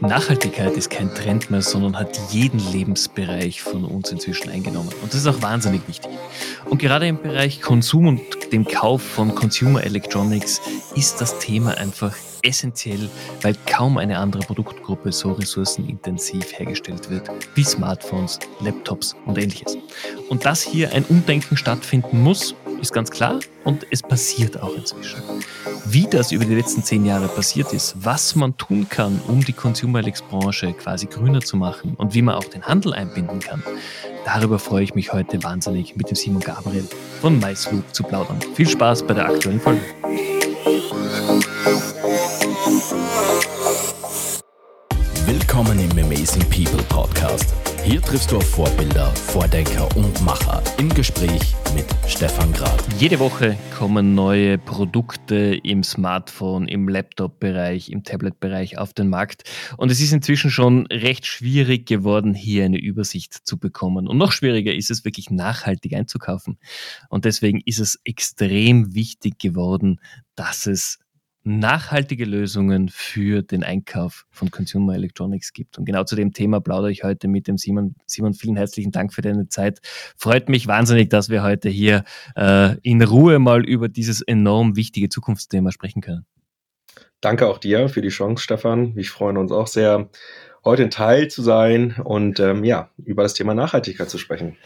Nachhaltigkeit ist kein Trend mehr, sondern hat jeden Lebensbereich von uns inzwischen eingenommen. Und das ist auch wahnsinnig wichtig. Und gerade im Bereich Konsum und dem Kauf von Consumer Electronics ist das Thema einfach essentiell, weil kaum eine andere Produktgruppe so ressourcenintensiv hergestellt wird wie Smartphones, Laptops und ähnliches. Und dass hier ein Umdenken stattfinden muss, ist ganz klar und es passiert auch inzwischen. Wie das über die letzten zehn Jahre passiert ist, was man tun kann, um die Consumer Branche quasi grüner zu machen und wie man auch den Handel einbinden kann, darüber freue ich mich heute wahnsinnig mit dem Simon Gabriel von MySloop zu plaudern. Viel Spaß bei der aktuellen Folge. Amazing People Podcast hier triffst du auf Vorbilder, Vordenker und Macher im Gespräch mit Stefan Grad. Jede Woche kommen neue Produkte im Smartphone, im Laptop-Bereich, im Tablet-Bereich auf den Markt. Und es ist inzwischen schon recht schwierig geworden, hier eine Übersicht zu bekommen. Und noch schwieriger ist es wirklich nachhaltig einzukaufen. Und deswegen ist es extrem wichtig geworden, dass es nachhaltige Lösungen für den Einkauf von Consumer Electronics gibt. Und genau zu dem Thema plaudere ich heute mit dem Simon. Simon, vielen herzlichen Dank für deine Zeit. Freut mich wahnsinnig, dass wir heute hier äh, in Ruhe mal über dieses enorm wichtige Zukunftsthema sprechen können. Danke auch dir für die Chance, Stefan. Wir freuen uns auch sehr, heute ein Teil zu sein und ähm, ja, über das Thema Nachhaltigkeit zu sprechen.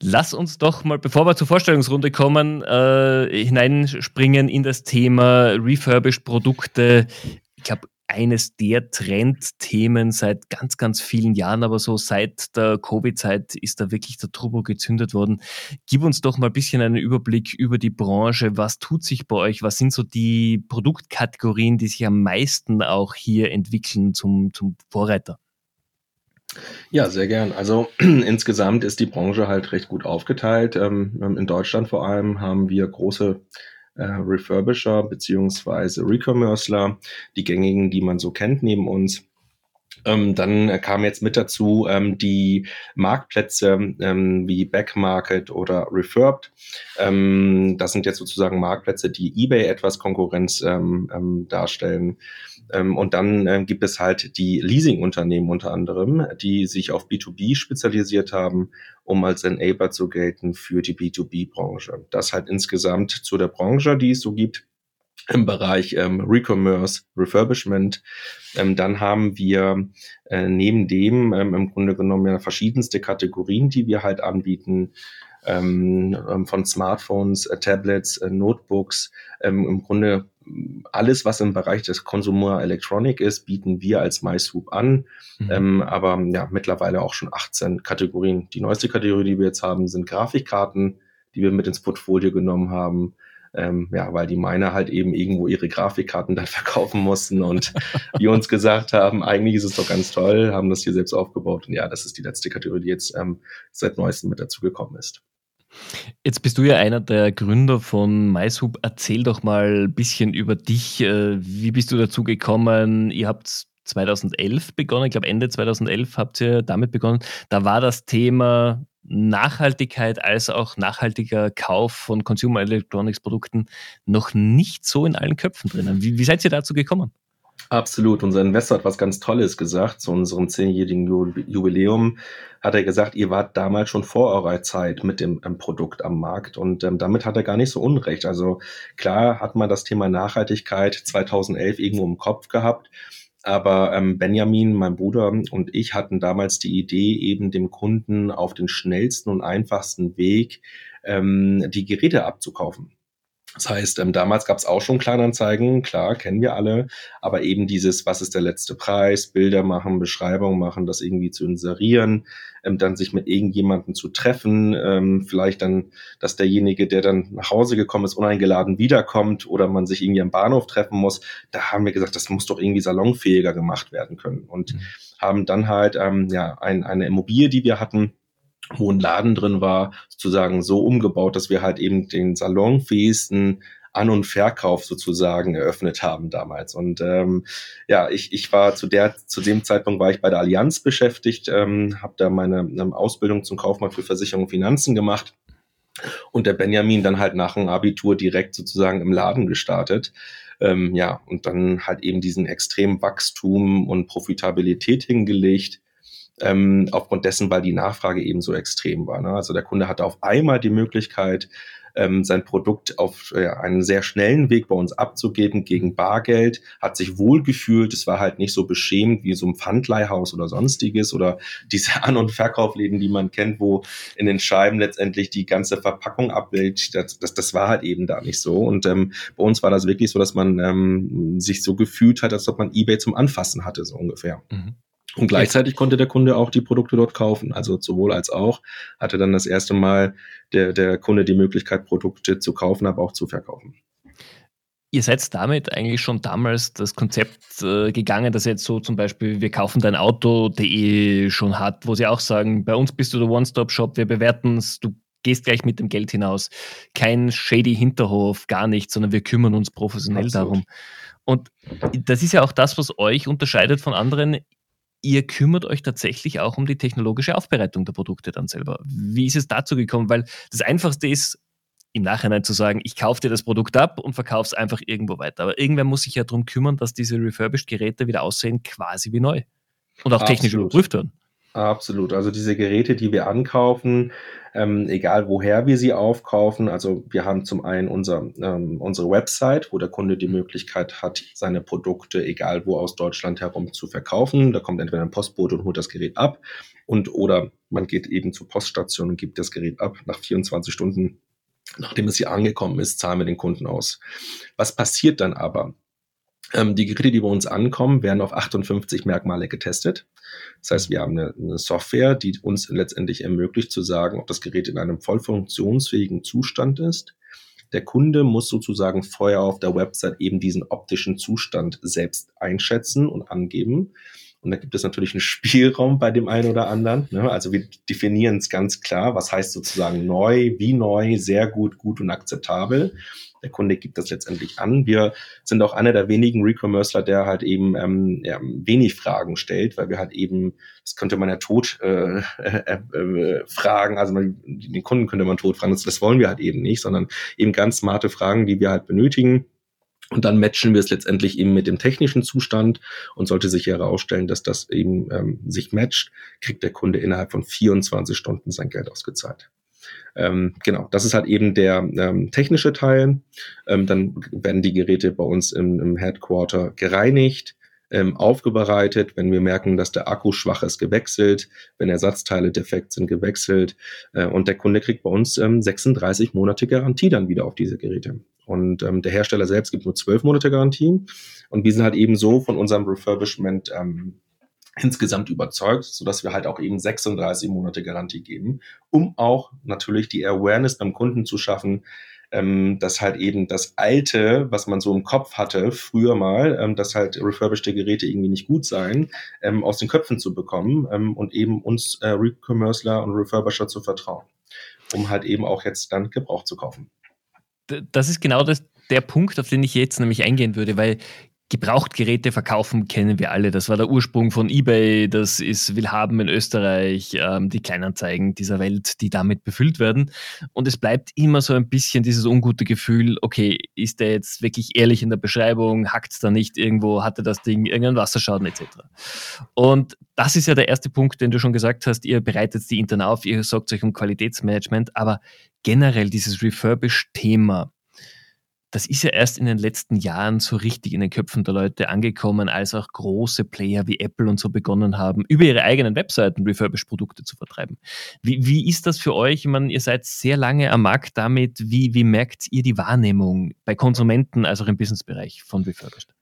Lass uns doch mal, bevor wir zur Vorstellungsrunde kommen, äh, hineinspringen in das Thema Refurbished Produkte. Ich glaube, eines der Trendthemen seit ganz, ganz vielen Jahren, aber so seit der Covid-Zeit ist da wirklich der Turbo gezündet worden. Gib uns doch mal ein bisschen einen Überblick über die Branche. Was tut sich bei euch? Was sind so die Produktkategorien, die sich am meisten auch hier entwickeln zum, zum Vorreiter? Ja, sehr gern. Also insgesamt ist die Branche halt recht gut aufgeteilt. Ähm, ähm, in Deutschland vor allem haben wir große äh, Refurbisher beziehungsweise Recommercer, die gängigen, die man so kennt neben uns. Ähm, dann kam jetzt mit dazu ähm, die Marktplätze ähm, wie Backmarket oder Refurbed. Ähm, das sind jetzt sozusagen Marktplätze, die eBay etwas Konkurrenz ähm, ähm, darstellen. und dann gibt es halt die Leasingunternehmen unter anderem, die sich auf B2B spezialisiert haben, um als Enabler zu gelten für die B2B-Branche. Das halt insgesamt zu der Branche, die es so gibt im Bereich ähm, Recommerce, Refurbishment. Ähm, dann haben wir äh, neben dem ähm, im Grunde genommen ja verschiedenste Kategorien, die wir halt anbieten. Ähm, ähm von Smartphones, äh, Tablets, äh, Notebooks, ähm, im Grunde alles, was im Bereich des Consumer Electronic ist, bieten wir als MySoup an. Mhm. Ähm, aber ja, mittlerweile auch schon 18 Kategorien. Die neueste Kategorie, die wir jetzt haben, sind Grafikkarten, die wir mit ins Portfolio genommen haben. Ähm, ja, weil die Miner halt eben irgendwo ihre Grafikkarten dann verkaufen mussten und die uns gesagt haben, eigentlich ist es doch ganz toll, haben das hier selbst aufgebaut. Und ja, das ist die letzte Kategorie, die jetzt ähm, seit neuestem mit dazugekommen ist. Jetzt bist du ja einer der Gründer von MySoup. Erzähl doch mal ein bisschen über dich. Äh, wie bist du dazu gekommen? Ihr habt 2011 begonnen, ich glaube Ende 2011 habt ihr damit begonnen. Da war das Thema Nachhaltigkeit als auch nachhaltiger Kauf von Consumer Electronics Produkten noch nicht so in allen Köpfen drinnen. Wie, wie seid ihr dazu gekommen? Absolut. Unser Investor hat was ganz Tolles gesagt. Zu unserem zehnjährigen Jubiläum hat er gesagt, ihr wart damals schon vor eurer Zeit mit dem Produkt am Markt und ähm, damit hat er gar nicht so unrecht. Also klar hat man das Thema Nachhaltigkeit 2011 irgendwo im Kopf gehabt. Aber ähm, Benjamin, mein Bruder und ich hatten damals die Idee, eben dem Kunden auf den schnellsten und einfachsten Weg ähm, die Geräte abzukaufen. Das heißt, ähm, damals gab es auch schon Kleinanzeigen, klar, kennen wir alle, aber eben dieses, was ist der letzte Preis, Bilder machen, Beschreibung machen, das irgendwie zu inserieren, ähm, dann sich mit irgendjemandem zu treffen, ähm, vielleicht dann, dass derjenige, der dann nach Hause gekommen ist, uneingeladen wiederkommt oder man sich irgendwie am Bahnhof treffen muss, da haben wir gesagt, das muss doch irgendwie salonfähiger gemacht werden können und mhm. haben dann halt ähm, ja ein, eine Immobilie, die wir hatten, wo ein Laden drin war, sozusagen so umgebaut, dass wir halt eben den salonfähigsten an- und Verkauf sozusagen eröffnet haben damals. Und ähm, ja, ich, ich war zu der zu dem Zeitpunkt war ich bei der Allianz beschäftigt, ähm, habe da meine eine Ausbildung zum Kaufmann für Versicherung und Finanzen gemacht und der Benjamin dann halt nach dem Abitur direkt sozusagen im Laden gestartet. Ähm, ja, und dann halt eben diesen extremen Wachstum und Profitabilität hingelegt. Ähm, aufgrund dessen, weil die Nachfrage eben so extrem war. Ne? Also der Kunde hatte auf einmal die Möglichkeit, ähm, sein Produkt auf äh, einen sehr schnellen Weg bei uns abzugeben gegen Bargeld, hat sich wohlgefühlt. Es war halt nicht so beschämt wie so ein Pfandleihhaus oder sonstiges oder diese An- und Verkaufläden, die man kennt, wo in den Scheiben letztendlich die ganze Verpackung abbildet. Das, das, das war halt eben da nicht so. Und ähm, bei uns war das wirklich so, dass man ähm, sich so gefühlt hat, als ob man eBay zum Anfassen hatte, so ungefähr. Mhm. Und gleichzeitig konnte der Kunde auch die Produkte dort kaufen. Also sowohl als auch hatte dann das erste Mal der, der Kunde die Möglichkeit, Produkte zu kaufen, aber auch zu verkaufen. Ihr seid damit eigentlich schon damals das Konzept äh, gegangen, das jetzt so zum Beispiel wir kaufen dein Auto.de schon hat, wo sie auch sagen, bei uns bist du der One-Stop-Shop, wir bewerten es, du gehst gleich mit dem Geld hinaus. Kein shady Hinterhof, gar nicht, sondern wir kümmern uns professionell Absolut. darum. Und das ist ja auch das, was euch unterscheidet von anderen ihr kümmert euch tatsächlich auch um die technologische Aufbereitung der Produkte dann selber. Wie ist es dazu gekommen? Weil das Einfachste ist, im Nachhinein zu sagen, ich kaufe dir das Produkt ab und verkaufe es einfach irgendwo weiter. Aber irgendwer muss sich ja darum kümmern, dass diese Refurbished-Geräte wieder aussehen quasi wie neu und auch Absolut. technisch überprüft werden. Absolut. Also diese Geräte, die wir ankaufen, ähm, egal woher wir sie aufkaufen. Also wir haben zum einen unser, ähm, unsere Website, wo der Kunde die Möglichkeit hat, seine Produkte, egal wo aus Deutschland herum, zu verkaufen. Da kommt entweder ein Postbote und holt das Gerät ab und oder man geht eben zur Poststation und gibt das Gerät ab. Nach 24 Stunden, nachdem es hier angekommen ist, zahlen wir den Kunden aus. Was passiert dann aber? Ähm, die Geräte, die bei uns ankommen, werden auf 58 Merkmale getestet. Das heißt, wir haben eine, eine, Software, die uns letztendlich ermöglicht zu sagen, ob das Gerät in einem voll funktionsfähigen Zustand ist. Der Kunde muss sozusagen vorher auf der Website eben diesen optischen Zustand selbst einschätzen und angeben. Und da gibt es natürlich einen Spielraum bei dem einen oder anderen. Ne? Also wir definieren es ganz klar, was heißt sozusagen neu, wie neu, sehr gut, gut und akzeptabel. Der Kunde gibt das letztendlich an. Wir sind auch einer der wenigen Recommercer, der halt eben ähm, ja, wenig Fragen stellt, weil wir halt eben, das könnte man ja tot äh, äh, äh, fragen, also man, den Kunden könnte man tot fragen, das, das wollen wir halt eben nicht, sondern eben ganz smarte Fragen, die wir halt benötigen. Und dann matchen wir es letztendlich eben mit dem technischen Zustand und sollte sich herausstellen, dass das eben ähm, sich matcht, kriegt der Kunde innerhalb von 24 Stunden sein Geld ausgezahlt. Ähm, genau, das ist halt eben der ähm, technische Teil. Ähm, dann werden die Geräte bei uns im, im Headquarter gereinigt, ähm, aufbereitet. Wenn wir merken, dass der Akku schwach ist, gewechselt. Wenn Ersatzteile defekt sind, gewechselt. Äh, und der Kunde kriegt bei uns ähm, 36 Monate Garantie dann wieder auf diese Geräte. Und ähm, der Hersteller selbst gibt nur 12 Monate Garantie. Und wir sind halt eben so von unserem Refurbishment ähm, insgesamt überzeugt, so dass wir halt auch eben 36 Monate Garantie geben, um auch natürlich die Awareness beim Kunden zu schaffen, ähm, dass halt eben das Alte, was man so im Kopf hatte, früher mal, ähm, dass halt refurbished Geräte irgendwie nicht gut seien, ähm, aus den Köpfen zu bekommen ähm, und eben uns äh, Recommercer und Refurbisher zu vertrauen, um halt eben auch jetzt dann Gebrauch zu kaufen. Das ist genau das, der Punkt, auf den ich jetzt nämlich eingehen würde, weil Gebrauchtgeräte verkaufen kennen wir alle. Das war der Ursprung von eBay, das ist Willhaben in Österreich, ähm, die Kleinanzeigen dieser Welt, die damit befüllt werden. Und es bleibt immer so ein bisschen dieses ungute Gefühl, okay, ist der jetzt wirklich ehrlich in der Beschreibung, hackt es da nicht irgendwo, hatte das Ding irgendeinen Wasserschaden etc. Und das ist ja der erste Punkt, den du schon gesagt hast, ihr bereitet die intern auf, ihr sorgt euch um Qualitätsmanagement, aber generell dieses Refurbish-Thema, das ist ja erst in den letzten Jahren so richtig in den Köpfen der Leute angekommen, als auch große Player wie Apple und so begonnen haben, über ihre eigenen Webseiten Refurbished-Produkte zu vertreiben. Wie, wie ist das für euch? Ich meine, ihr seid sehr lange am Markt damit. Wie, wie merkt ihr die Wahrnehmung bei Konsumenten, als auch im Businessbereich von Refurbished?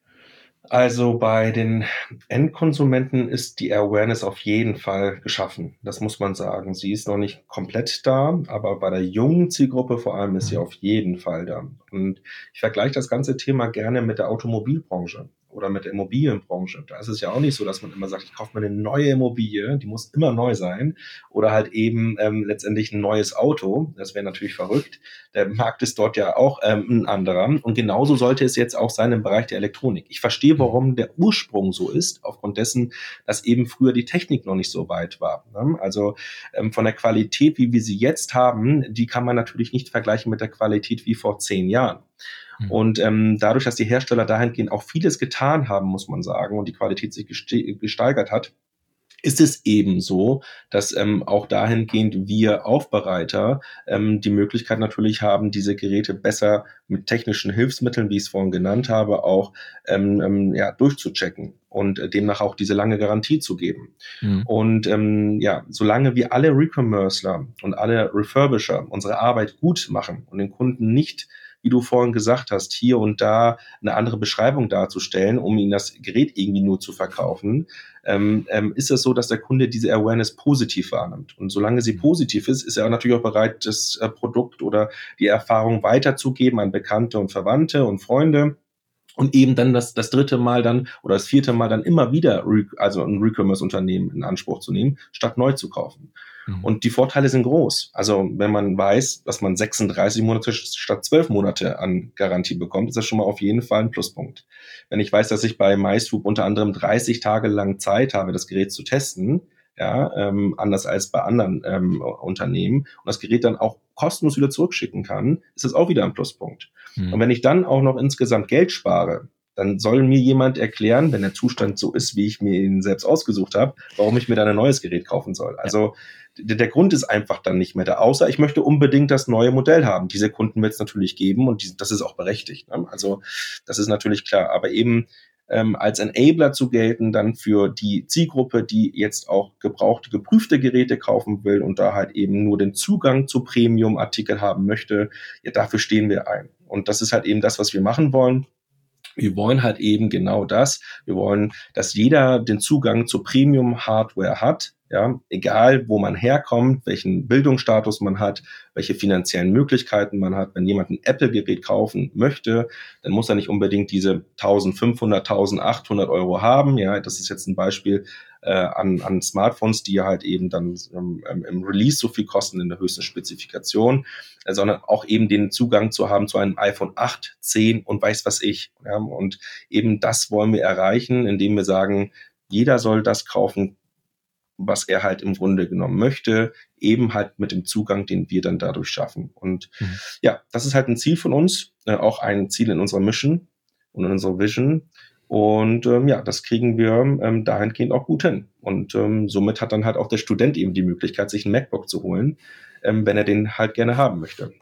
Also bei den Endkonsumenten ist die Awareness auf jeden Fall geschaffen. Das muss man sagen. Sie ist noch nicht komplett da, aber bei der jungen Zielgruppe vor allem ist sie auf jeden Fall da. Und ich vergleiche das ganze Thema gerne mit der Automobilbranche oder mit der Immobilienbranche. Da ist es ja auch nicht so, dass man immer sagt, ich kaufe mir eine neue Immobilie, die muss immer neu sein oder halt eben ähm, letztendlich ein neues Auto. Das wäre natürlich verrückt. Der Markt ist dort ja auch ähm, ein anderer und genauso sollte es jetzt auch sein im Bereich der Elektronik. Ich verstehe, warum der Ursprung so ist, aufgrund dessen, dass eben früher die Technik noch nicht so weit war. Ne? Also ähm, von der Qualität, wie wir sie jetzt haben, die kann man natürlich nicht vergleichen mit der Qualität wie vor zehn Jahren. Mhm. Und ähm, dadurch, dass die Hersteller dahingehend auch vieles getan haben, muss man sagen, und die Qualität sich gesteigert hat, ist es eben so, dass ähm, auch dahingehend wir Aufbereiter ähm, die Möglichkeit natürlich haben, diese Geräte besser mit technischen Hilfsmitteln, wie ich es vorhin genannt habe, auch ähm, ähm, ja, durchzuchecken und äh, demnach auch diese lange Garantie zu geben. Mhm. Und ähm, ja, solange wir alle Recommercer und alle Refurbisher unsere Arbeit gut machen und den Kunden nicht wie du vorhin gesagt hast, hier und da eine andere Beschreibung darzustellen, um ihnen das Gerät irgendwie nur zu verkaufen, ähm, ähm, ist es so, dass der Kunde diese Awareness positiv wahrnimmt. Und solange sie mhm. positiv ist, ist er natürlich auch bereit, das äh, Produkt oder die Erfahrung weiterzugeben an Bekannte und Verwandte und Freunde und eben dann das, das dritte Mal dann oder das vierte Mal dann immer wieder, also ein Recommerce-Unternehmen in Anspruch zu nehmen, statt neu zu kaufen. Mhm. Und die Vorteile sind groß. Also wenn man weiß, dass man 36 Monate statt 12 Monate an Garantie bekommt, ist das schon mal auf jeden Fall ein Pluspunkt. Wenn ich weiß, dass ich bei MySwoop unter anderem 30 Tage lang Zeit habe, das Gerät zu testen, ja, ähm, anders als bei anderen ähm, Unternehmen und das Gerät dann auch kostenlos wieder zurückschicken kann, ist das auch wieder ein Pluspunkt. Mhm. Und wenn ich dann auch noch insgesamt Geld spare, dann soll mir jemand erklären, wenn der Zustand so ist, wie ich mir ihn selbst ausgesucht habe, warum ich mir dann ein neues Gerät kaufen soll. Also der, Grund ist einfach dann nicht mehr da, außer ich möchte unbedingt das neue Modell haben. Diese Kunden wird es natürlich geben und die, das ist auch berechtigt. Ne? Also das ist natürlich klar. Aber eben ähm, als Enabler zu gelten, dann für die Zielgruppe, die jetzt auch gebrauchte, geprüfte Geräte kaufen will und da halt eben nur den Zugang zu Premium-Artikel haben möchte, ja, dafür stehen wir ein. Und das ist halt eben das, was wir machen wollen. Wir wollen halt eben genau das. Wir wollen, dass jeder den Zugang zur Premium-Hardware hat, ja, egal wo man herkommt, welchen Bildungsstatus man hat, welche finanziellen Möglichkeiten man hat. Wenn jemand ein Apple-Gerät kaufen möchte, dann muss er nicht unbedingt diese 1500, 1800 Euro haben. Ja, das ist jetzt ein Beispiel äh, an, an Smartphones, die halt eben dann ähm, im Release so viel kosten in der höchsten Spezifikation, äh, sondern auch eben den Zugang zu haben zu einem iPhone 8, 10 und weiß was ich. Ja, und eben das wollen wir erreichen, indem wir sagen, jeder soll das kaufen was er halt im Grunde genommen möchte, eben halt mit dem Zugang, den wir dann dadurch schaffen. Und mhm. ja, das ist halt ein Ziel von uns, äh, auch ein Ziel in unserer Mission und in unserer Vision. Und ähm, ja, das kriegen wir ähm, dahingehend auch gut hin. Und ähm, somit hat dann halt auch der Student eben die Möglichkeit, sich ein MacBook zu holen, ähm, wenn er den halt gerne haben möchte.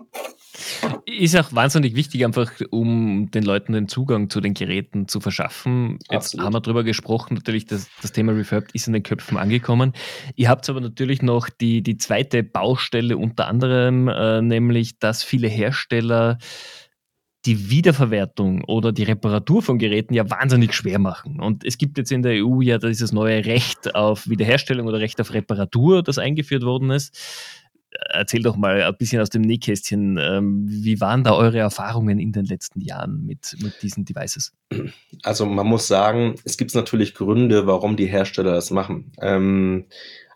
Ist auch wahnsinnig wichtig, einfach um den Leuten den Zugang zu den Geräten zu verschaffen. Jetzt Absolut. haben wir darüber gesprochen, natürlich, das, das Thema Refurb ist in den Köpfen angekommen. Ihr habt aber natürlich noch die, die zweite Baustelle unter anderem, äh, nämlich, dass viele Hersteller die Wiederverwertung oder die Reparatur von Geräten ja wahnsinnig schwer machen. Und es gibt jetzt in der EU ja dieses neue Recht auf Wiederherstellung oder Recht auf Reparatur, das eingeführt worden ist erzähl doch mal ein bisschen aus dem Nähkästchen. Ähm, wie waren da eure Erfahrungen in den letzten Jahren mit, mit diesen Devices? Also man muss sagen, es gibt natürlich Gründe, warum die Hersteller das machen. Ähm,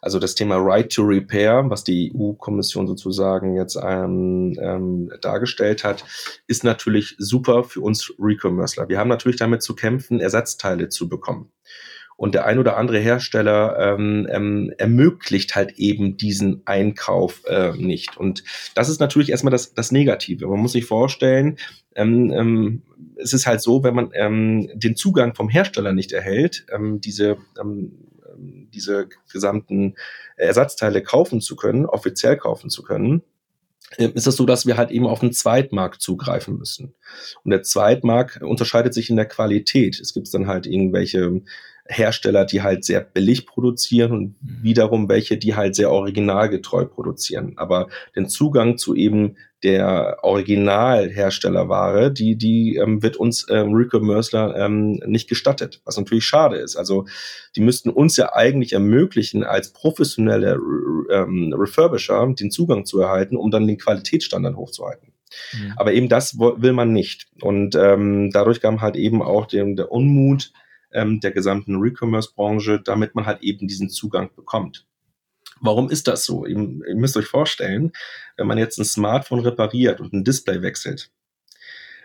also das Thema Right to Repair, was die EU-Kommission sozusagen jetzt ähm, ähm, dargestellt hat, ist natürlich super für uns Recommercer. Wir haben natürlich damit zu kämpfen, Ersatzteile zu bekommen. Und der ein oder andere Hersteller ähm, ähm, ermöglicht halt eben diesen Einkauf äh, nicht. Und das ist natürlich erstmal das, das Negative. Man muss sich vorstellen, ähm, ähm, es ist halt so, wenn man ähm, den Zugang vom Hersteller nicht erhält, ähm, diese, ähm, diese gesamten Ersatzteile kaufen zu können, offiziell kaufen zu können, ähm, ist es so, dass wir halt eben auf den Zweitmarkt zugreifen müssen. Und der Zweitmarkt unterscheidet sich in der Qualität. Es gibt dann halt irgendwelche Hersteller, die halt sehr billig produzieren und mhm. wiederum welche, die halt sehr originalgetreu produzieren. Aber den Zugang zu eben der Originalherstellerware, die, die ähm, wird uns ähm, Recommercer ähm, nicht gestattet, was natürlich schade ist. Also die müssten uns ja eigentlich ermöglichen, als professionelle ähm, Refurbisher den Zugang zu erhalten, um dann den Qualitätsstandard hochzuhalten. Mhm. Aber eben das will man nicht. Und ähm, dadurch kam halt eben auch dem, der Unmut, ähm, der gesamten Recommerce-Branche, damit man halt eben diesen Zugang bekommt. Warum ist das so? Ihr, ihr müsst euch vorstellen, wenn man jetzt ein Smartphone repariert und ein Display wechselt,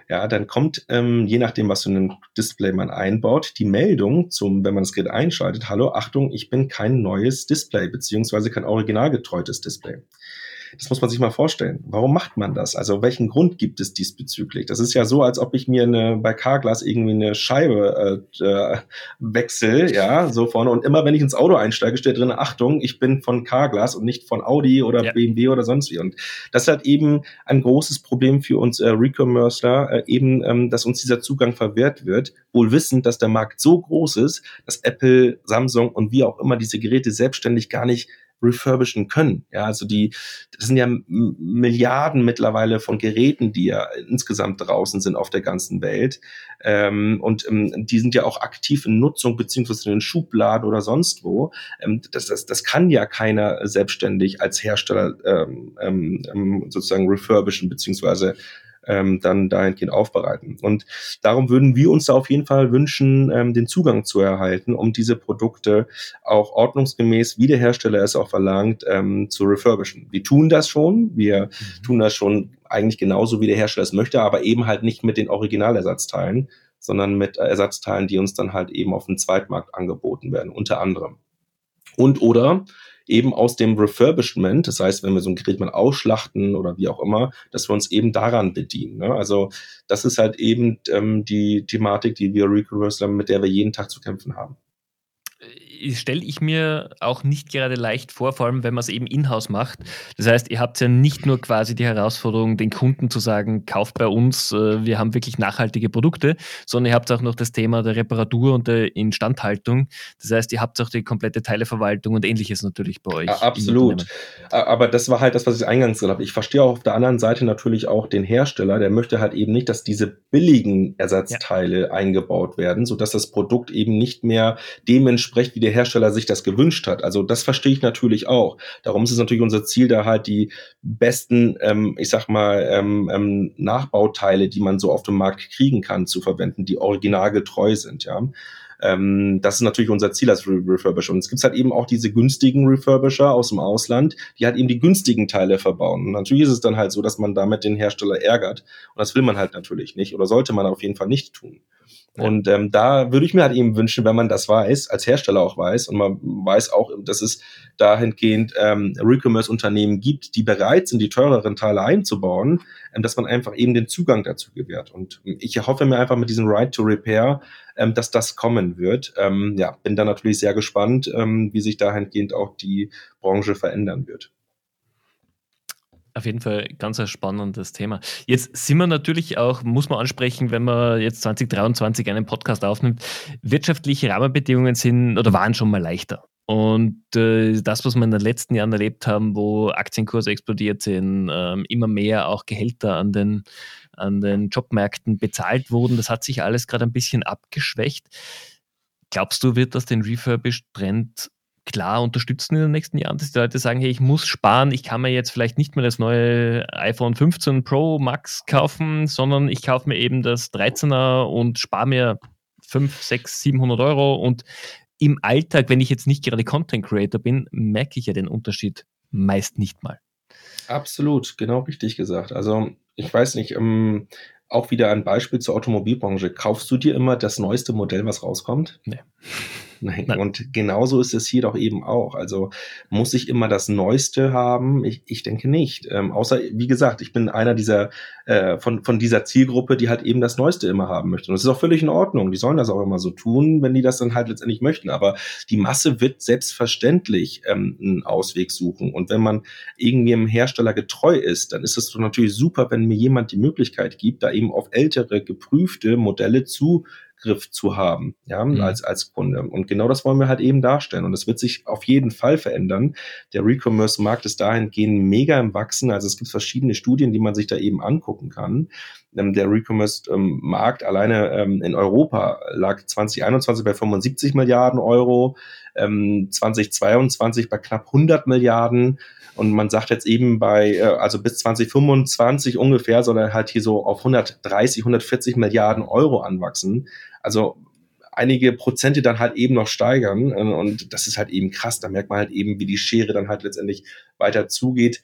ja, dann kommt, ähm, je nachdem, was für ein Display man einbaut, die Meldung zum, wenn man das Gerät einschaltet, hallo, Achtung, ich bin kein neues Display, beziehungsweise kein originalgetreutes Display. Das muss man sich mal vorstellen. Warum macht man das? Also welchen Grund gibt es diesbezüglich? Das ist ja so, als ob ich mir eine, bei Carglass irgendwie eine Scheibe äh, äh, wechsel, ja, so vorne. Und immer wenn ich ins Auto einsteige, steht drin, Achtung, ich bin von Carglass und nicht von Audi oder ja. BMW oder sonst wie. Und das halt eben ein großes Problem für uns äh, Recommercer, äh, eben, ähm, dass uns dieser Zugang verwehrt wird, wohl wissend, dass der Markt so groß ist, dass Apple, Samsung und wie auch immer diese Geräte selbstständig gar nicht refurbischen können. Ja, also die, das sind ja Milliarden mittlerweile von Geräten, die ja insgesamt draußen sind auf der ganzen Welt. Ähm, und ähm, die sind ja auch aktiv in Nutzung beziehungsweise in den Schubladen oder sonst wo. Ähm, das, das, das kann ja keiner selbstständig als Hersteller ähm, ähm, ähm sozusagen refurbischen beziehungsweise ähm, dann dahingehend aufbereiten. Und darum würden wir uns da auf jeden Fall wünschen, ähm, den Zugang zu erhalten, um diese Produkte auch ordnungsgemäß, wie der Hersteller es auch verlangt, ähm, zu refurbischen. Wir tun das schon, wir mhm. tun das schon eigentlich genauso, wie der Hersteller es möchte, aber eben halt nicht mit den Originalersatzteilen, sondern mit Ersatzteilen, die uns dann halt eben auf dem Zweitmarkt angeboten werden, unter anderem. Und oder eben aus dem Refurbishment, das heißt, wenn wir so ein Gerät mal ausschlachten oder wie auch immer, dass wir uns eben daran bedienen. Ne? Also das ist halt eben ähm, die Thematik, die wir Recursor, mit der wir jeden Tag zu kämpfen haben stelle ich mir auch nicht gerade leicht vor, vor allem wenn man es eben in-house macht. Das heißt, ihr habt ja nicht nur quasi die Herausforderung, den Kunden zu sagen, kauft bei uns, äh, wir haben wirklich nachhaltige Produkte, sondern ihr habt auch noch das Thema der Reparatur und der Instandhaltung. Das heißt, ihr habt auch die komplette Teileverwaltung und ähnliches natürlich bei euch. Absolut. Aber das war halt das, was ich eingangs gesagt habe. Ich verstehe auch auf der anderen Seite natürlich auch den Hersteller, der möchte halt eben nicht, dass diese billigen Ersatzteile ja. eingebaut werden, sodass das Produkt eben nicht mehr dem entspricht, wie der Hersteller sich das gewünscht hat. Also das verstehe ich natürlich auch. Darum ist es natürlich unser Ziel, da halt die besten, ähm, ich sag mal, ähm, ähm, Nachbauteile, die man so auf dem Markt kriegen kann, zu verwenden, die originalgetreu sind, ja. Ähm, das ist natürlich unser Ziel als Re Refurbisher. Und es gibt halt eben auch diese günstigen Refurbisher aus dem Ausland, die halt eben die günstigen Teile verbauen. Und natürlich ist es dann halt so, dass man damit den Hersteller ärgert. Und das will man halt natürlich nicht oder sollte man auf jeden Fall nicht tun. Und ähm, da würde ich mir halt eben wünschen, wenn man das weiß, als Hersteller auch weiß, und man weiß auch, dass es dahingehend ähm, Recommerce-Unternehmen gibt, die bereit sind, die teureren Teile einzubauen, ähm, dass man einfach eben den Zugang dazu gewährt. Und ich hoffe mir einfach mit diesem Right to Repair, ähm, dass das kommen wird. Ähm, ja, bin da natürlich sehr gespannt, ähm, wie sich dahingehend auch die Branche verändern wird. Auf jeden Fall ganz ein spannendes Thema. Jetzt sind wir natürlich auch, muss man ansprechen, wenn man jetzt 2023 einen Podcast aufnimmt, wirtschaftliche Rahmenbedingungen sind oder waren schon mal leichter. Und äh, das, was wir in den letzten Jahren erlebt haben, wo Aktienkurse explodiert sind, äh, immer mehr auch Gehälter an den, an den Jobmärkten bezahlt wurden, das hat sich alles gerade ein bisschen abgeschwächt. Glaubst du, wird das den Refurbished-Trend klar unterstützen in den nächsten Jahren, dass die Leute sagen, hey, ich muss sparen, ich kann mir jetzt vielleicht nicht mehr das neue iPhone 15 Pro Max kaufen, sondern ich kaufe mir eben das 13er und spare mir 5, 6, 700 Euro und im Alltag, wenn ich jetzt nicht gerade Content Creator bin, merke ich ja den Unterschied meist nicht mal. Absolut, genau richtig gesagt. Also ich weiß nicht, ähm, auch wieder ein Beispiel zur Automobilbranche. Kaufst du dir immer das neueste Modell, was rauskommt? Nee. Nein. Nein. Und genauso ist es hier doch eben auch. Also muss ich immer das Neueste haben? Ich, ich denke nicht. Ähm, außer, wie gesagt, ich bin einer dieser, äh, von, von dieser Zielgruppe, die halt eben das Neueste immer haben möchte. Und das ist auch völlig in Ordnung. Die sollen das auch immer so tun, wenn die das dann halt letztendlich möchten. Aber die Masse wird selbstverständlich ähm, einen Ausweg suchen. Und wenn man irgendwie einem Hersteller getreu ist, dann ist es doch natürlich super, wenn mir jemand die Möglichkeit gibt, da eben auf ältere, geprüfte Modelle zu Griff zu haben, ja, mhm. als, als Kunde. Und genau das wollen wir halt eben darstellen. Und das wird sich auf jeden Fall verändern. Der Recommerce-Markt ist dahingehend mega im Wachsen. Also es gibt verschiedene Studien, die man sich da eben angucken kann. Ähm, der Recommerce-Markt alleine ähm, in Europa lag 2021 bei 75 Milliarden Euro, 2022 ähm, bei knapp 100 Milliarden. Und man sagt jetzt eben bei, äh, also bis 2025 ungefähr soll er halt hier so auf 130, 140 Milliarden Euro anwachsen. Also einige Prozente dann halt eben noch steigern. Äh, und das ist halt eben krass. Da merkt man halt eben, wie die Schere dann halt letztendlich weiter zugeht.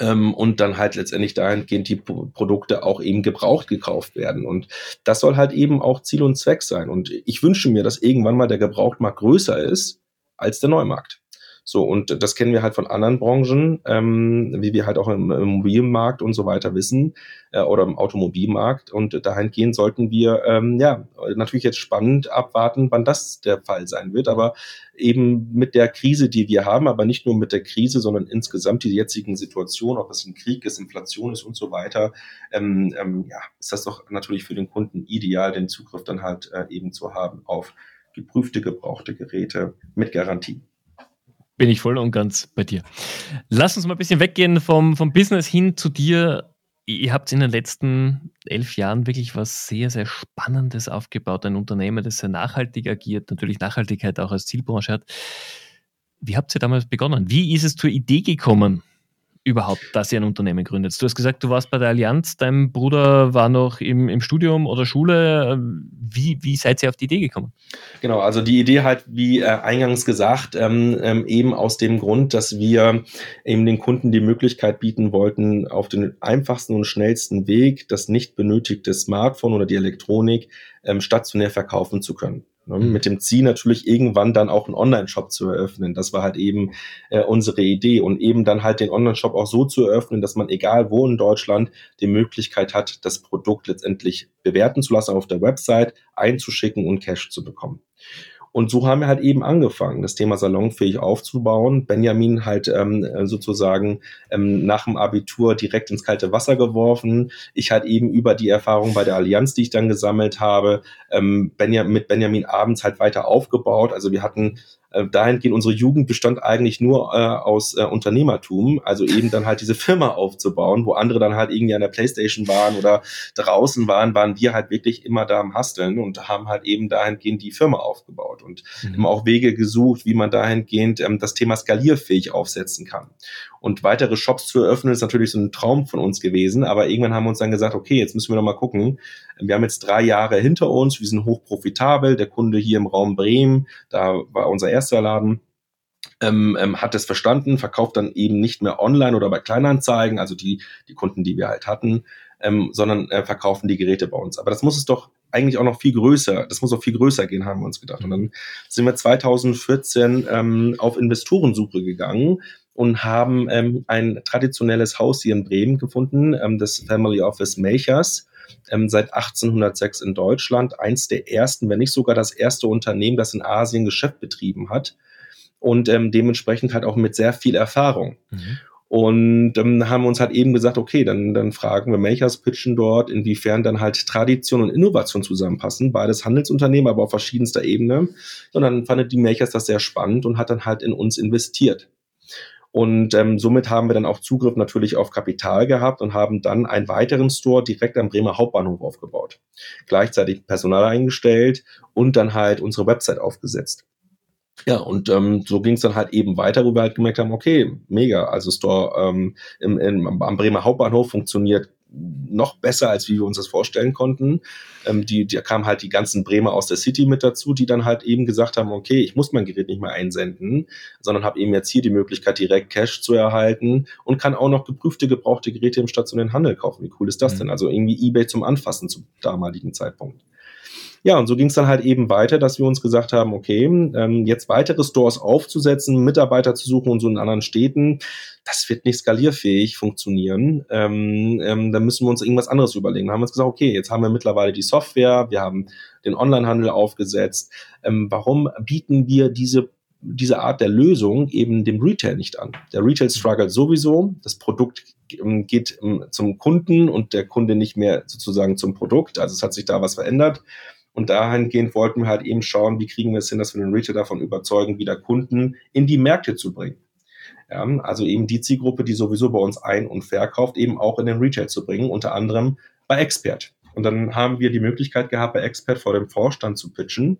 Ähm, und dann halt letztendlich dahingehend die Produkte auch eben gebraucht gekauft werden. Und das soll halt eben auch Ziel und Zweck sein. Und ich wünsche mir, dass irgendwann mal der Gebrauchtmarkt größer ist als der Neumarkt. So, und das kennen wir halt von anderen Branchen, ähm, wie wir halt auch im, im Mobilmarkt und so weiter wissen äh, oder im Automobilmarkt. Und dahingehend sollten wir ähm, ja natürlich jetzt spannend abwarten, wann das der Fall sein wird. Aber eben mit der Krise, die wir haben, aber nicht nur mit der Krise, sondern insgesamt die jetzigen Situation, ob es ein Krieg ist, Inflation ist und so weiter, ähm, ähm, ja, ist das doch natürlich für den Kunden ideal, den Zugriff dann halt äh, eben zu haben auf geprüfte, gebrauchte Geräte mit Garantie bin ich voll und ganz bei dir. Lass uns mal ein bisschen weggehen vom, vom Business hin zu dir. Ihr habt in den letzten elf Jahren wirklich was sehr, sehr Spannendes aufgebaut. Ein Unternehmen, das sehr nachhaltig agiert, natürlich Nachhaltigkeit auch als Zielbranche hat. Wie habt ihr damals begonnen? Wie ist es zur Idee gekommen, überhaupt, dass ihr ein Unternehmen gründet? Du hast gesagt, du warst bei der Allianz, dein Bruder war noch im, im Studium oder Schule. Wie, wie seid ihr auf die Idee gekommen? Genau, also die Idee halt, wie äh, eingangs gesagt, ähm, ähm, eben aus dem Grund, dass wir eben den Kunden die Möglichkeit bieten wollten, auf den einfachsten und schnellsten Weg das nicht benötigte Smartphone oder die Elektronik ähm, stationär verkaufen zu können. Ne? Mhm. Mit dem Ziel natürlich irgendwann dann auch einen Online-Shop zu eröffnen. Das war halt eben äh, unsere Idee und eben dann halt den Online-Shop auch so zu eröffnen, dass man egal wo in Deutschland die Möglichkeit hat, das Produkt letztendlich bewerten zu lassen auf der Website, einzuschicken und Cash zu bekommen. Und so haben wir halt eben angefangen, das Thema salonfähig aufzubauen. Benjamin halt ähm, sozusagen ähm, nach dem Abitur direkt ins kalte Wasser geworfen. Ich halt eben über die Erfahrung bei der Allianz, die ich dann gesammelt habe, ähm, Benjamin, mit Benjamin abends halt weiter aufgebaut. Also wir hatten äh, dahingehend unsere Jugend bestand eigentlich nur äh, aus äh, Unternehmertum, also eben dann halt diese Firma aufzubauen, wo andere dann halt irgendwie an der Playstation waren oder draußen waren, waren wir halt wirklich immer da am Hasteln und haben halt eben dahingehend die Firma aufgebaut und mhm. immer auch Wege gesucht, wie man dahingehend ähm, das Thema skalierfähig aufsetzen kann. Und weitere Shops zu eröffnen, ist natürlich so ein Traum von uns gewesen. Aber irgendwann haben wir uns dann gesagt, okay, jetzt müssen wir noch mal gucken. Wir haben jetzt drei Jahre hinter uns, wir sind hoch profitabel. Der Kunde hier im Raum Bremen, da war unser erster Laden, ähm, ähm, hat es verstanden, verkauft dann eben nicht mehr online oder bei Kleinanzeigen, also die, die Kunden, die wir halt hatten, ähm, sondern äh, verkaufen die Geräte bei uns. Aber das muss es doch eigentlich auch noch viel größer, das muss auch viel größer gehen, haben wir uns gedacht. Und dann sind wir 2014 ähm, auf Investorensuche gegangen und haben ähm, ein traditionelles Haus hier in Bremen gefunden, ähm, das Family Office Melchers, ähm, seit 1806 in Deutschland, eins der ersten, wenn nicht sogar das erste Unternehmen, das in Asien Geschäft betrieben hat und ähm, dementsprechend halt auch mit sehr viel Erfahrung. Mhm. Und ähm, haben uns halt eben gesagt, okay, dann, dann fragen wir Melchers pitchen dort, inwiefern dann halt Tradition und Innovation zusammenpassen. Beides Handelsunternehmen, aber auf verschiedenster Ebene. Und dann fand die Melchers das sehr spannend und hat dann halt in uns investiert. Und ähm, somit haben wir dann auch Zugriff natürlich auf Kapital gehabt und haben dann einen weiteren Store direkt am Bremer Hauptbahnhof aufgebaut. Gleichzeitig Personal eingestellt und dann halt unsere Website aufgesetzt. Ja, und ähm, so ging es dann halt eben weiter, wo wir halt gemerkt haben, okay, mega, also Store ähm, im, im, am Bremer Hauptbahnhof funktioniert noch besser, als wie wir uns das vorstellen konnten. Ähm, die, da kamen halt die ganzen Bremer aus der City mit dazu, die dann halt eben gesagt haben, okay, ich muss mein Gerät nicht mehr einsenden, sondern habe eben jetzt hier die Möglichkeit, direkt Cash zu erhalten und kann auch noch geprüfte, gebrauchte Geräte im stationären Handel kaufen. Wie cool ist das mhm. denn? Also irgendwie Ebay zum Anfassen zum damaligen Zeitpunkt. Ja, und so ging es dann halt eben weiter, dass wir uns gesagt haben, okay, ähm, jetzt weitere Stores aufzusetzen, Mitarbeiter zu suchen und so in anderen Städten, das wird nicht skalierfähig funktionieren. Ähm, ähm, da müssen wir uns irgendwas anderes überlegen. Da haben wir uns gesagt, okay, jetzt haben wir mittlerweile die Software, wir haben den Onlinehandel aufgesetzt. Ähm, warum bieten wir diese diese Art der Lösung eben dem Retail nicht an. Der Retail struggelt sowieso, das Produkt ähm, geht ähm, zum Kunden und der Kunde nicht mehr sozusagen zum Produkt. Also es hat sich da was verändert. Und dahingehend wollten wir halt eben schauen, wie kriegen wir es hin, dass wir den Retail davon überzeugen, wieder Kunden in die Märkte zu bringen. Ja, also eben die Zielgruppe, die sowieso bei uns ein- und verkauft, eben auch in den Retail zu bringen, unter anderem bei Expert. Und dann haben wir die Möglichkeit gehabt, bei Expert vor dem Vorstand zu pitchen.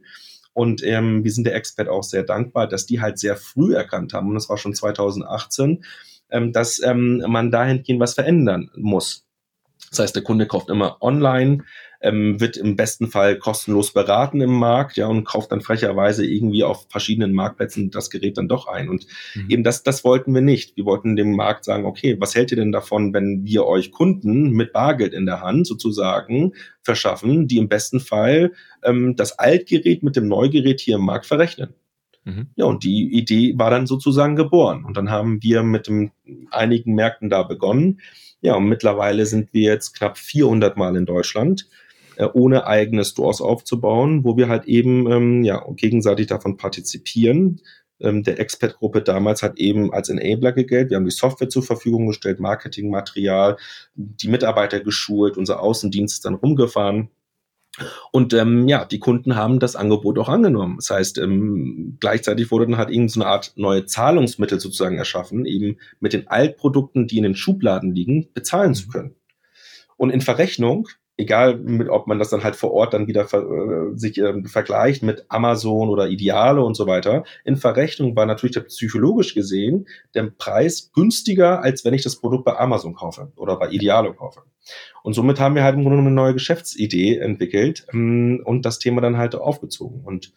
Und ähm, wir sind der Expert auch sehr dankbar, dass die halt sehr früh erkannt haben, und das war schon 2018, ähm, dass ähm, man dahingehend was verändern muss. Das heißt, der Kunde kauft immer online, ähm, wird im besten Fall kostenlos beraten im Markt, ja, und kauft dann frecherweise irgendwie auf verschiedenen Marktplätzen das Gerät dann doch ein. Und mhm. eben das, das wollten wir nicht. Wir wollten dem Markt sagen, okay, was hält ihr denn davon, wenn wir euch Kunden mit Bargeld in der Hand sozusagen verschaffen, die im besten Fall ähm, das Altgerät mit dem Neugerät hier im Markt verrechnen? Mhm. Ja, und die Idee war dann sozusagen geboren. Und dann haben wir mit einigen Märkten da begonnen. Ja, und mittlerweile sind wir jetzt knapp 400 Mal in Deutschland, äh, ohne eigene Stores aufzubauen, wo wir halt eben ähm, ja, gegenseitig davon partizipieren. Ähm, der Expert-Gruppe damals hat eben als Enabler gegelt. Wir haben die Software zur Verfügung gestellt, Marketingmaterial, die Mitarbeiter geschult, unser Außendienst ist dann rumgefahren und ähm, ja, die Kunden haben das Angebot auch angenommen. Das heißt, ähm, gleichzeitig wurde dann halt irgendeine so eine Art neue Zahlungsmittel sozusagen erschaffen, eben mit den Altprodukten, die in den Schubladen liegen, bezahlen zu mhm. können. Und in Verrechnung egal mit, ob man das dann halt vor Ort dann wieder ver, äh, sich äh, vergleicht mit Amazon oder Ideale und so weiter. In Verrechnung war natürlich psychologisch gesehen der Preis günstiger, als wenn ich das Produkt bei Amazon kaufe oder bei Idealo kaufe. Und somit haben wir halt im Grunde eine neue Geschäftsidee entwickelt ähm, und das Thema dann halt aufgezogen. Und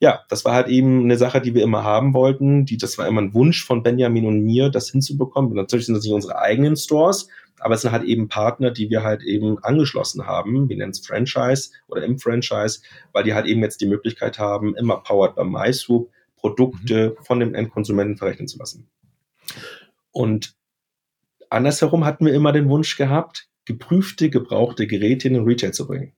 ja, das war halt eben eine Sache, die wir immer haben wollten. Die, das war immer ein Wunsch von Benjamin und mir, das hinzubekommen. natürlich sind das nicht unsere eigenen Stores, aber es sind halt eben Partner, die wir halt eben angeschlossen haben. Wir nennen es Franchise oder im Franchise, weil die halt eben jetzt die Möglichkeit haben, immer powered by MySwoop Produkte mhm. von dem Endkonsumenten verrechnen zu lassen. Und andersherum hatten wir immer den Wunsch gehabt, geprüfte, gebrauchte Geräte in den Retail zu bringen.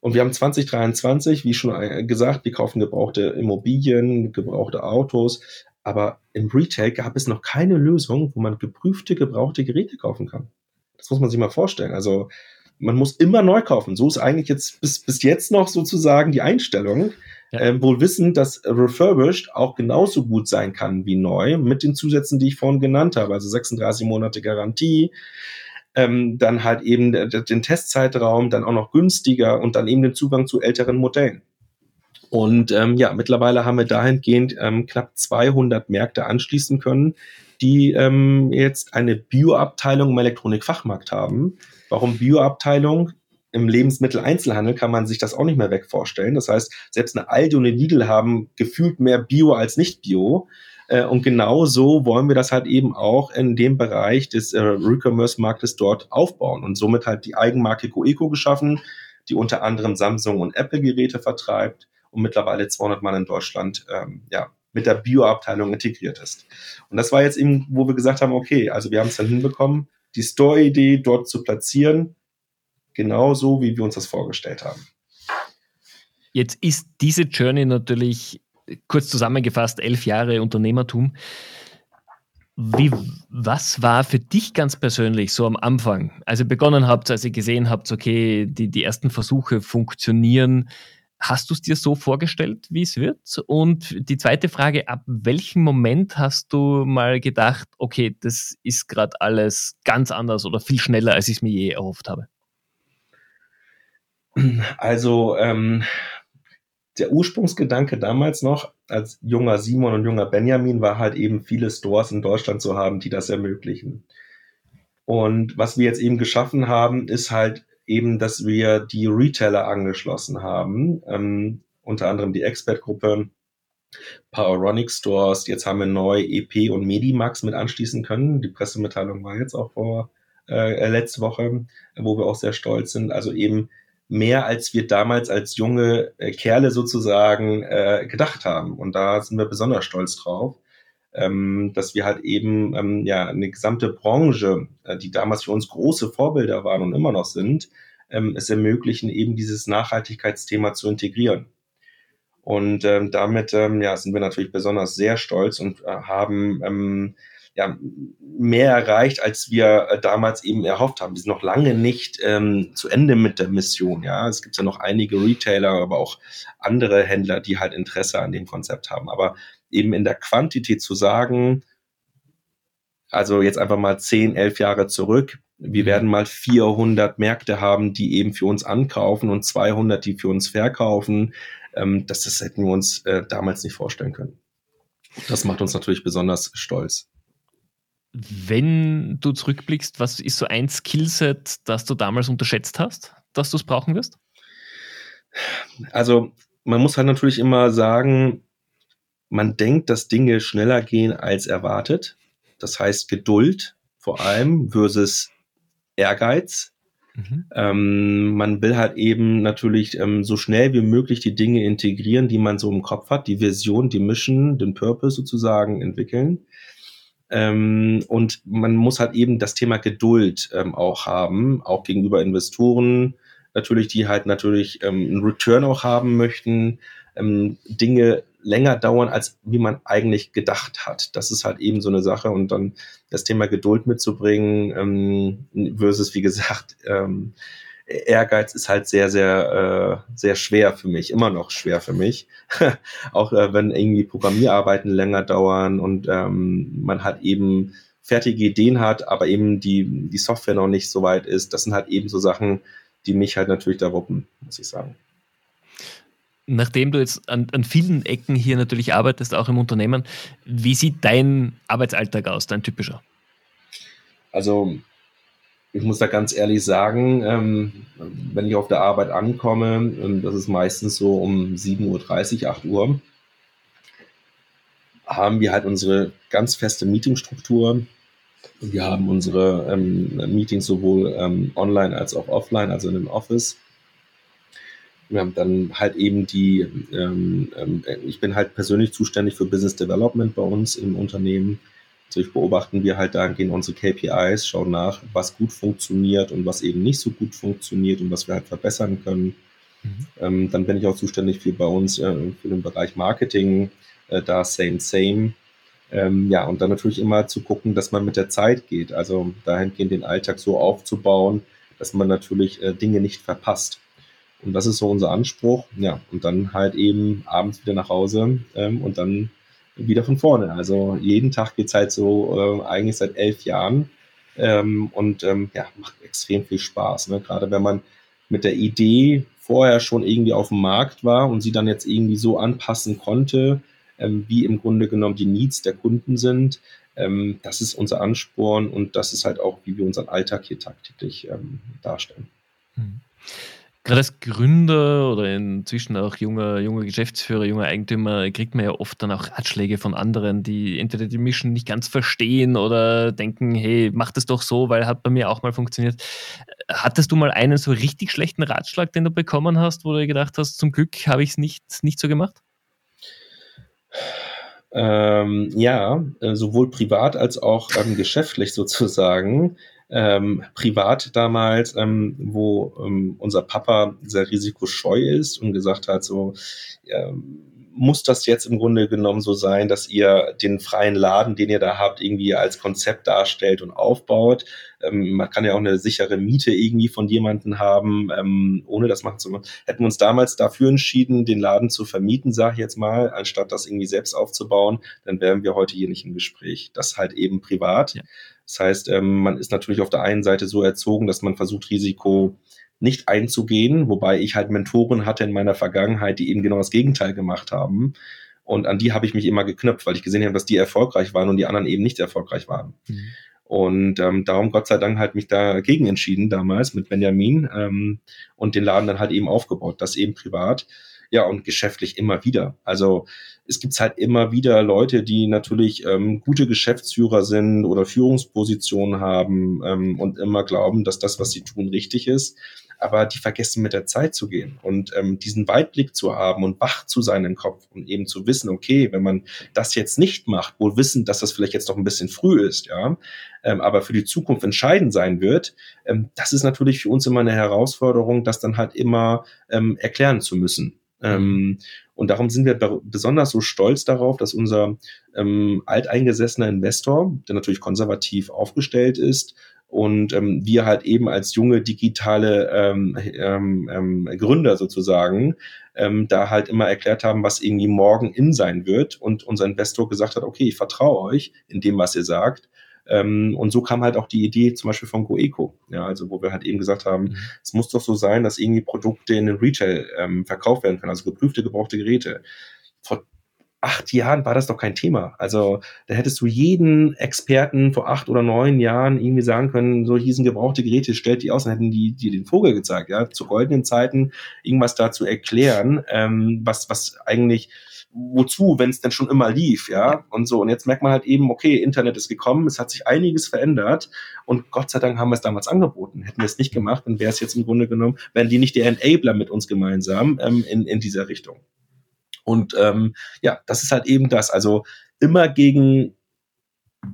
Und wir haben 2023, wie schon gesagt, wir kaufen gebrauchte Immobilien, gebrauchte Autos, aber im Retail gab es noch keine Lösung, wo man geprüfte, gebrauchte Geräte kaufen kann. Das muss man sich mal vorstellen. Also man muss immer neu kaufen. So ist eigentlich jetzt bis, bis jetzt noch sozusagen die Einstellung. Ja. Ähm, wohl wissend, dass refurbished auch genauso gut sein kann wie neu, mit den Zusätzen, die ich vorhin genannt habe. Also 36 Monate Garantie, ähm, dann halt eben den Testzeitraum, dann auch noch günstiger und dann eben den Zugang zu älteren Modellen. Und ähm, ja, mittlerweile haben wir dahingehend ähm, knapp 200 Märkte anschließen können, die ähm, jetzt eine Bioabteilung im Elektronikfachmarkt haben. Warum Bioabteilung? Im Lebensmitteleinzelhandel kann man sich das auch nicht mehr weg vorstellen. Das heißt, selbst eine Aldi und eine Lidl haben gefühlt mehr Bio als nicht Bio. Äh, und genau so wollen wir das halt eben auch in dem Bereich des äh, Recommerce-Marktes dort aufbauen und somit halt die Eigenmarke Coeco geschaffen, die unter anderem Samsung und Apple Geräte vertreibt und mittlerweile 200 Mann in Deutschland ähm, ja, mit der Bioabteilung integriert ist. Und das war jetzt eben, wo wir gesagt haben, okay, also wir haben es dann hinbekommen, die Store-Idee dort zu platzieren, genauso wie wir uns das vorgestellt haben. Jetzt ist diese Journey natürlich kurz zusammengefasst elf Jahre Unternehmertum. Wie, was war für dich ganz persönlich so am Anfang, als ihr begonnen habt, als ihr gesehen habt, okay, die, die ersten Versuche funktionieren, Hast du es dir so vorgestellt, wie es wird? Und die zweite Frage, ab welchem Moment hast du mal gedacht, okay, das ist gerade alles ganz anders oder viel schneller, als ich es mir je erhofft habe? Also ähm, der Ursprungsgedanke damals noch als junger Simon und junger Benjamin war halt eben viele Stores in Deutschland zu haben, die das ermöglichen. Und was wir jetzt eben geschaffen haben, ist halt eben, dass wir die Retailer angeschlossen haben, ähm, unter anderem die Expert-Gruppe, Poweronic Stores. Jetzt haben wir neu EP und Medimax mit anschließen können. Die Pressemitteilung war jetzt auch vor äh, letzte Woche, wo wir auch sehr stolz sind. Also eben mehr, als wir damals als junge äh, Kerle sozusagen äh, gedacht haben. Und da sind wir besonders stolz drauf ähm, dass wir halt eben ähm, ja eine gesamte Branche, äh, die damals für uns große Vorbilder waren und immer noch sind, ähm, es ermöglichen, eben dieses Nachhaltigkeitsthema zu integrieren. Und ähm, damit ähm, ja, sind wir natürlich besonders sehr stolz und äh, haben ähm, ja, mehr erreicht, als wir äh, damals eben erhofft haben. Wir sind noch lange nicht ähm, zu Ende mit der Mission. Ja, es gibt ja noch einige Retailer, aber auch andere Händler, die halt Interesse an dem Konzept haben. Aber eben in der Quantität zu sagen, also jetzt einfach mal 10, 11 Jahre zurück, wir mhm. werden mal 400 Märkte haben, die eben für uns ankaufen und 200, die für uns verkaufen. Ähm, das, das hätten wir uns äh, damals nicht vorstellen können. Das macht uns natürlich besonders stolz. Wenn du zurückblickst, was ist so ein Skillset, das du damals unterschätzt hast, dass du es brauchen wirst? Also man muss halt natürlich immer sagen, man denkt, dass Dinge schneller gehen als erwartet. Das heißt Geduld vor allem versus Ehrgeiz. Mhm. Ähm, man will halt eben natürlich ähm, so schnell wie möglich die Dinge integrieren, die man so im Kopf hat, die Vision, die Mission, den Purpose sozusagen entwickeln. Ähm, und man muss halt eben das Thema Geduld ähm, auch haben, auch gegenüber Investoren, natürlich, die halt natürlich ähm, einen Return auch haben möchten, ähm, Dinge länger dauern, als wie man eigentlich gedacht hat. Das ist halt eben so eine Sache und dann das Thema Geduld mitzubringen ähm, versus, wie gesagt, ähm, Ehrgeiz ist halt sehr, sehr, äh, sehr schwer für mich, immer noch schwer für mich. auch äh, wenn irgendwie Programmierarbeiten länger dauern und ähm, man halt eben fertige Ideen hat, aber eben die, die Software noch nicht so weit ist. Das sind halt eben so Sachen, die mich halt natürlich da wuppen, muss ich sagen. Nachdem du jetzt an, an, vielen Ecken hier natürlich arbeitest, auch im Unternehmen, wie sieht dein Arbeitsalltag aus, dein typischer? Also, ich muss da ganz ehrlich sagen, ähm, wenn ich auf der Arbeit ankomme, ähm, das ist meistens so um 7.30 Uhr, 8 Uhr, haben wir halt unsere ganz feste Meetingstruktur. Wir haben unsere ähm, Meetings sowohl ähm, online als auch offline, also in dem Office. Wir haben dann halt eben die, ähm, ähm, ich bin halt persönlich zuständig für Business Development bei uns im Unternehmen. Natürlich beobachten wir halt dahingehend unsere KPIs, schauen nach, was gut funktioniert und was eben nicht so gut funktioniert und was wir halt verbessern können. Mhm. Ähm, dann bin ich auch zuständig für bei uns äh, für den Bereich Marketing, äh, da same, same. Ähm, ja, und dann natürlich immer zu gucken, dass man mit der Zeit geht. Also dahingehend den Alltag so aufzubauen, dass man natürlich äh, Dinge nicht verpasst. Und das ist so unser Anspruch. Ja, und dann halt eben abends wieder nach Hause ähm, und dann wieder von vorne. Also jeden Tag geht's halt so äh, eigentlich seit elf Jahren ähm, und ähm, ja, macht extrem viel Spaß. Ne? Gerade wenn man mit der Idee vorher schon irgendwie auf dem Markt war und sie dann jetzt irgendwie so anpassen konnte, ähm, wie im Grunde genommen die Needs der Kunden sind. Ähm, das ist unser Ansporn und das ist halt auch, wie wir unseren Alltag hier tagtäglich ähm, darstellen. Mhm gerade als Gründer oder inzwischen auch junger, junger Geschäftsführer, junger Eigentümer, kriegt man ja oft dann auch Ratschläge von anderen, die entweder die Mission nicht ganz verstehen oder denken, hey, mach das doch so, weil hat bei mir auch mal funktioniert. Hattest du mal einen so richtig schlechten Ratschlag, den du bekommen hast, wo du gedacht hast, zum Glück habe ich es nicht, nicht so gemacht? Ähm, ja, äh, sowohl privat als auch ähm, geschäftlich sozusagen ähm, privat damals, ähm, wo ähm, unser Papa sehr risikoscheu ist und gesagt hat, so ähm, muss das jetzt im Grunde genommen so sein, dass ihr den freien Laden, den ihr da habt, irgendwie als Konzept darstellt und aufbaut. Ähm, man kann ja auch eine sichere Miete irgendwie von jemandem haben, ähm, ohne das machen zu müssen. Hätten wir uns damals dafür entschieden, den Laden zu vermieten, sage ich jetzt mal, anstatt das irgendwie selbst aufzubauen, dann wären wir heute hier nicht im Gespräch. Das halt eben privat. Ja. Das heißt, ähm, man ist natürlich auf der einen Seite so erzogen, dass man versucht, Risiko nicht einzugehen, wobei ich halt Mentoren hatte in meiner Vergangenheit, die eben genau das Gegenteil gemacht haben. Und an die habe ich mich immer geknüpft, weil ich gesehen habe, dass die erfolgreich waren und die anderen eben nicht erfolgreich waren. Mhm. Und ähm, darum Gott sei Dank halt mich dagegen entschieden damals mit Benjamin ähm, und den Laden dann halt eben aufgebaut, das eben privat ja, und geschäftlich immer wieder. Also es gibt halt immer wieder Leute, die natürlich ähm, gute Geschäftsführer sind oder Führungspositionen haben ähm, und immer glauben, dass das, was sie tun, richtig ist. Aber die vergessen mit der Zeit zu gehen und ähm, diesen Weitblick zu haben und wach zu sein im Kopf und eben zu wissen, okay, wenn man das jetzt nicht macht, wohl wissen, dass das vielleicht jetzt noch ein bisschen früh ist, ja, ähm, aber für die Zukunft entscheidend sein wird, ähm, das ist natürlich für uns immer eine Herausforderung, das dann halt immer ähm, erklären zu müssen. Ähm, und darum sind wir besonders so stolz darauf, dass unser ähm, alteingesessener Investor, der natürlich konservativ aufgestellt ist, und ähm, wir halt eben als junge digitale ähm, ähm, ähm, Gründer sozusagen ähm, da halt immer erklärt haben, was irgendwie morgen in sein wird und unser Investor gesagt hat, okay, ich vertraue euch in dem, was ihr sagt ähm, und so kam halt auch die Idee zum Beispiel von GoEco, ja, also wo wir halt eben gesagt haben, mhm. es muss doch so sein, dass irgendwie Produkte in den Retail ähm, verkauft werden können, also geprüfte, gebrauchte Geräte. Vor acht Jahren war das doch kein Thema. Also da hättest du jeden Experten vor acht oder neun Jahren irgendwie sagen können, so hießen gebrauchte Geräte, stellt die aus, dann hätten die dir den Vogel gezeigt, ja, zu goldenen Zeiten irgendwas dazu erklären, ähm, was, was eigentlich wozu, wenn es denn schon immer lief, ja, und so. Und jetzt merkt man halt eben, okay, Internet ist gekommen, es hat sich einiges verändert und Gott sei Dank haben wir es damals angeboten. Hätten wir es nicht gemacht, dann wäre es jetzt im Grunde genommen, wären die nicht der Enabler mit uns gemeinsam ähm, in, in dieser Richtung. Und ähm, ja, das ist halt eben das. Also immer gegen,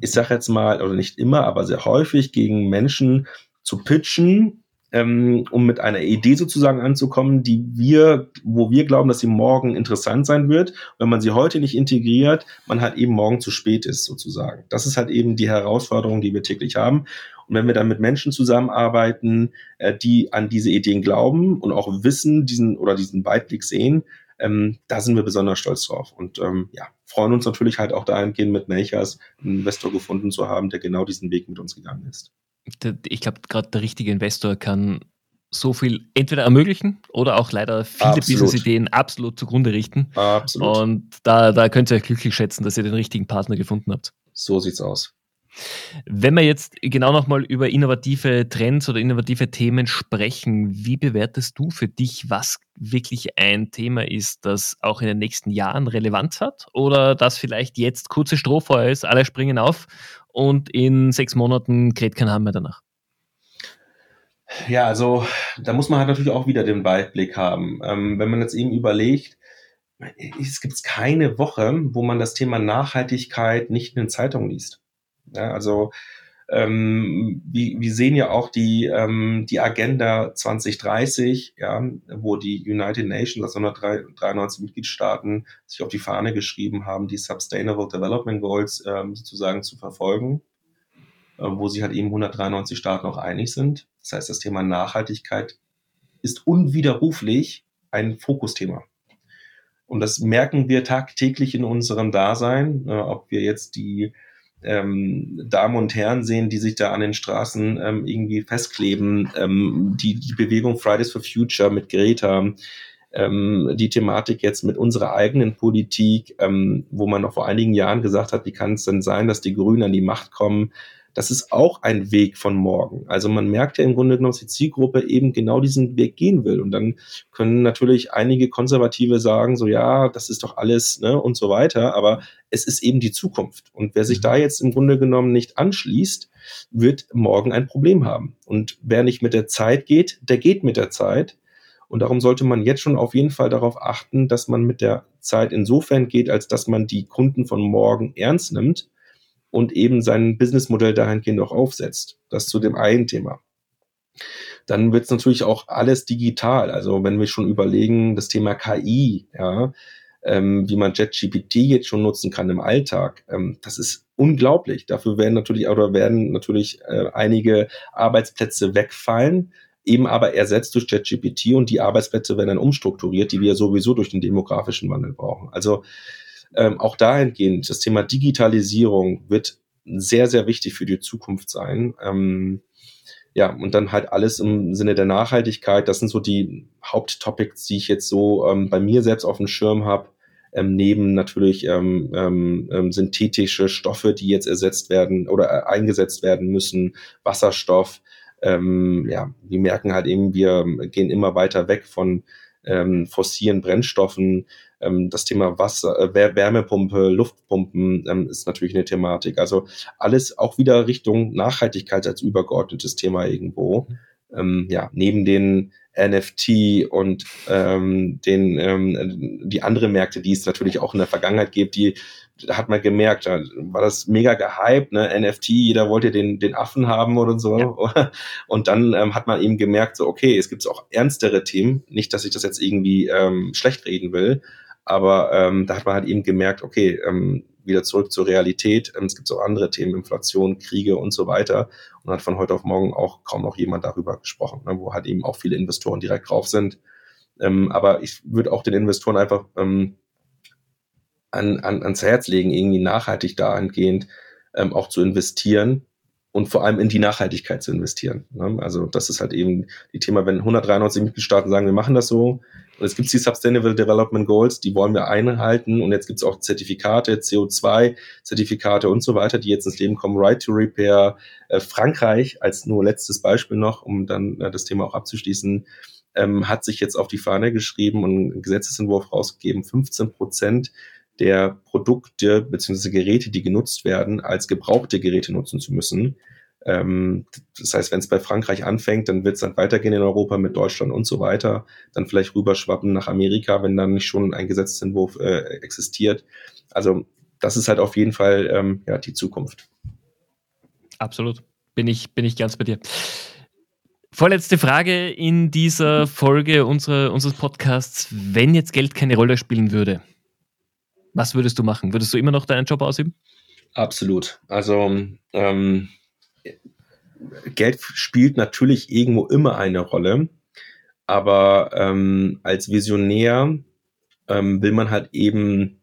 ich sag jetzt mal, oder nicht immer, aber sehr häufig gegen Menschen zu pitchen, ähm, um mit einer Idee sozusagen anzukommen, die wir, wo wir glauben, dass sie morgen interessant sein wird. Wenn man sie heute nicht integriert, man halt eben morgen zu spät ist sozusagen. Das ist halt eben die Herausforderung, die wir täglich haben. Und wenn wir dann mit Menschen zusammenarbeiten, äh, die an diese Ideen glauben und auch wissen, diesen oder diesen Weitblick sehen, ähm, da sind wir besonders stolz drauf. Und ähm, ja, freuen uns natürlich halt auch dahingehend mit Melchers einen Investor gefunden zu haben, der genau diesen Weg mit uns gegangen ist ich glaube, gerade der richtige Investor kann so viel entweder ermöglichen oder auch leider viele Business-Ideen absolut zugrunde richten. Absolut. Und da, da könnt ihr euch glücklich schätzen, dass ihr den richtigen Partner gefunden habt. So sieht's aus. Wenn wir jetzt genau nochmal über innovative Trends oder innovative Themen sprechen, wie bewertest du für dich, was wirklich ein Thema ist, das auch in den nächsten Jahren Relevanz hat oder das vielleicht jetzt kurze Strohfeuer ist, alle springen auf und in sechs Monaten kräht kein Hahn mehr danach? Ja, also da muss man halt natürlich auch wieder den Weitblick haben. Ähm, wenn man jetzt eben überlegt, es gibt keine Woche, wo man das Thema Nachhaltigkeit nicht in den Zeitungen liest. Ja, also ähm, wir, wir sehen ja auch die, ähm, die Agenda 2030, ja, wo die United Nations, also 193 Mitgliedstaaten, sich auf die Fahne geschrieben haben, die Sustainable Development Goals ähm, sozusagen zu verfolgen, äh, wo sich halt eben 193 Staaten auch einig sind. Das heißt, das Thema Nachhaltigkeit ist unwiderruflich ein Fokusthema. Und das merken wir tagtäglich in unserem Dasein, äh, ob wir jetzt die ähm, Damen und Herren sehen, die sich da an den Straßen ähm, irgendwie festkleben, ähm, die, die Bewegung Fridays for Future mit Greta, ähm, die Thematik jetzt mit unserer eigenen Politik, ähm, wo man noch vor einigen Jahren gesagt hat, wie kann es denn sein, dass die Grünen an die Macht kommen, das ist auch ein Weg von morgen. Also man merkt ja im Grunde genommen, dass die Zielgruppe eben genau diesen Weg gehen will. Und dann können natürlich einige Konservative sagen, so ja, das ist doch alles ne, und so weiter. Aber es ist eben die Zukunft. Und wer sich mhm. da jetzt im Grunde genommen nicht anschließt, wird morgen ein Problem haben. Und wer nicht mit der Zeit geht, der geht mit der Zeit. Und darum sollte man jetzt schon auf jeden Fall darauf achten, dass man mit der Zeit insofern geht, als dass man die Kunden von morgen ernst nimmt und eben sein Businessmodell dahingehend auch aufsetzt. Das zu dem einen Thema. Dann wird es natürlich auch alles digital. Also wenn wir schon überlegen, das Thema KI, ja, ähm, wie man JetGPT jetzt schon nutzen kann im Alltag, ähm, das ist unglaublich. Dafür werden natürlich oder werden natürlich äh, einige Arbeitsplätze wegfallen, eben aber ersetzt durch JetGPT und die Arbeitsplätze werden dann umstrukturiert, die wir sowieso durch den demografischen Wandel brauchen. Also ähm, auch dahingehend, das Thema Digitalisierung wird sehr, sehr wichtig für die Zukunft sein. Ähm, ja, und dann halt alles im Sinne der Nachhaltigkeit. Das sind so die Haupttopics, die ich jetzt so ähm, bei mir selbst auf dem Schirm habe. Ähm, neben natürlich ähm, ähm, ähm synthetische Stoffe, die jetzt ersetzt werden oder äh, eingesetzt werden müssen, Wasserstoff. Ähm, ja, wir merken halt eben, wir gehen immer weiter weg von ähm, fossilen Brennstoffen. Ähm, das Thema Wasser, äh, Wärmepumpe, Luftpumpen ähm, ist natürlich eine Thematik. Also alles auch wieder Richtung Nachhaltigkeit als übergeordnetes Thema irgendwo. Ähm, ja, neben den NFT und ähm, den ähm, die andere Märkte, die es natürlich auch in der Vergangenheit gibt, die da hat man gemerkt, da war das mega gehypt, ne? NFT, jeder wollte den, den Affen haben oder so. Ja. Und dann ähm, hat man eben gemerkt, so, okay, es gibt auch ernstere Themen. Nicht, dass ich das jetzt irgendwie ähm, schlecht reden will, aber ähm, da hat man halt eben gemerkt, okay, ähm, wieder zurück zur Realität. Ähm, es gibt auch andere Themen, Inflation, Kriege und so weiter. Und hat von heute auf morgen auch kaum noch jemand darüber gesprochen, ne? wo halt eben auch viele Investoren direkt drauf sind. Ähm, aber ich würde auch den Investoren einfach ähm, an, an, ans Herz legen, irgendwie nachhaltig dahingehend ähm, auch zu investieren und vor allem in die Nachhaltigkeit zu investieren. Ne? Also das ist halt eben die Thema, wenn 193 Mitgliedstaaten sagen, wir machen das so, Und es gibt die Sustainable Development Goals, die wollen wir einhalten. Und jetzt gibt es auch Zertifikate, CO2-Zertifikate und so weiter, die jetzt ins Leben kommen. Right to Repair. Äh, Frankreich als nur letztes Beispiel noch, um dann äh, das Thema auch abzuschließen, ähm, hat sich jetzt auf die Fahne geschrieben und einen Gesetzesentwurf rausgegeben, 15 Prozent der Produkte bzw. Geräte, die genutzt werden, als gebrauchte Geräte nutzen zu müssen. Ähm, das heißt, wenn es bei Frankreich anfängt, dann wird es dann weitergehen in Europa mit Deutschland und so weiter, dann vielleicht rüberschwappen nach Amerika, wenn dann nicht schon ein Gesetzentwurf äh, existiert. Also das ist halt auf jeden Fall ähm, ja, die Zukunft. Absolut. Bin ich, bin ich ganz bei dir. Vorletzte Frage in dieser Folge unserer, unseres Podcasts. Wenn jetzt Geld keine Rolle spielen würde, was würdest du machen? Würdest du immer noch deinen Job ausüben? Absolut. Also ähm, Geld spielt natürlich irgendwo immer eine Rolle, aber ähm, als Visionär ähm, will man halt eben,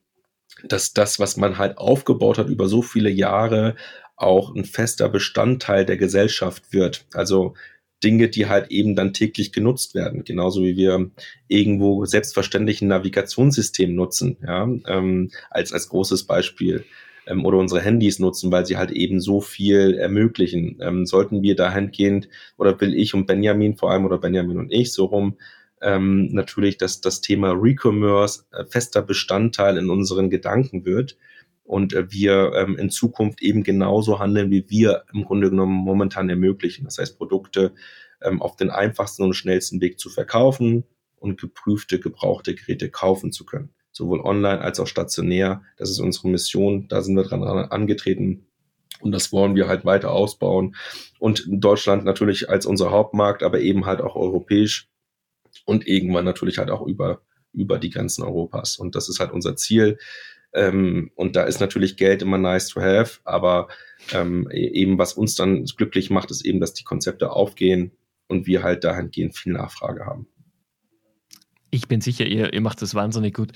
dass das, was man halt aufgebaut hat über so viele Jahre, auch ein fester Bestandteil der Gesellschaft wird. Also Dinge, die halt eben dann täglich genutzt werden, genauso wie wir irgendwo selbstverständlich ein Navigationssystem nutzen, ja, ähm, als als großes Beispiel ähm, oder unsere Handys nutzen, weil sie halt eben so viel ermöglichen. Ähm, sollten wir dahingehend, oder will ich und Benjamin vor allem oder Benjamin und ich so rum, ähm, natürlich, dass das Thema Recommerce äh, fester Bestandteil in unseren Gedanken wird und äh, wir ähm, in Zukunft eben genauso handeln, wie wir im Grunde genommen momentan ermöglichen. Das heißt, Produkte ähm, auf den einfachsten und schnellsten Weg zu verkaufen und geprüfte, gebrauchte Geräte kaufen zu können sowohl online als auch stationär. Das ist unsere Mission, da sind wir dran angetreten. Und das wollen wir halt weiter ausbauen. Und Deutschland natürlich als unser Hauptmarkt, aber eben halt auch europäisch und irgendwann natürlich halt auch über, über die Grenzen Europas. Und das ist halt unser Ziel. Ähm, und da ist natürlich Geld immer nice to have, aber ähm, e-, eben was uns dann glücklich macht, ist eben, dass die Konzepte aufgehen und wir halt dahingehend viel Nachfrage haben. Ich bin sicher, ihr, ihr macht das wahnsinnig gut.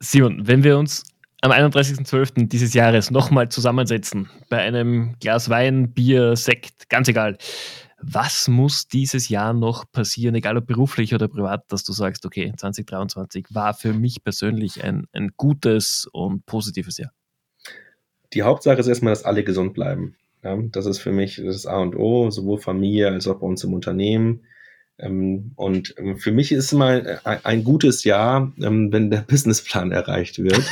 Simon, wenn wir uns am 31.12. dieses Jahres nochmal zusammensetzen, bei einem Glas Wein, Bier, Sekt, ganz egal, was muss dieses Jahr noch passieren, egal ob beruflich oder privat, dass du sagst, okay, 2023 war für mich persönlich ein, ein gutes und positives Jahr? Die Hauptsache ist erstmal, dass alle gesund bleiben. Ja, das ist für mich das A und O, sowohl Familie als auch bei uns im Unternehmen. Ähm, und ähm, für mich ist immer äh, ein gutes Jahr, ähm, wenn der Businessplan erreicht wird.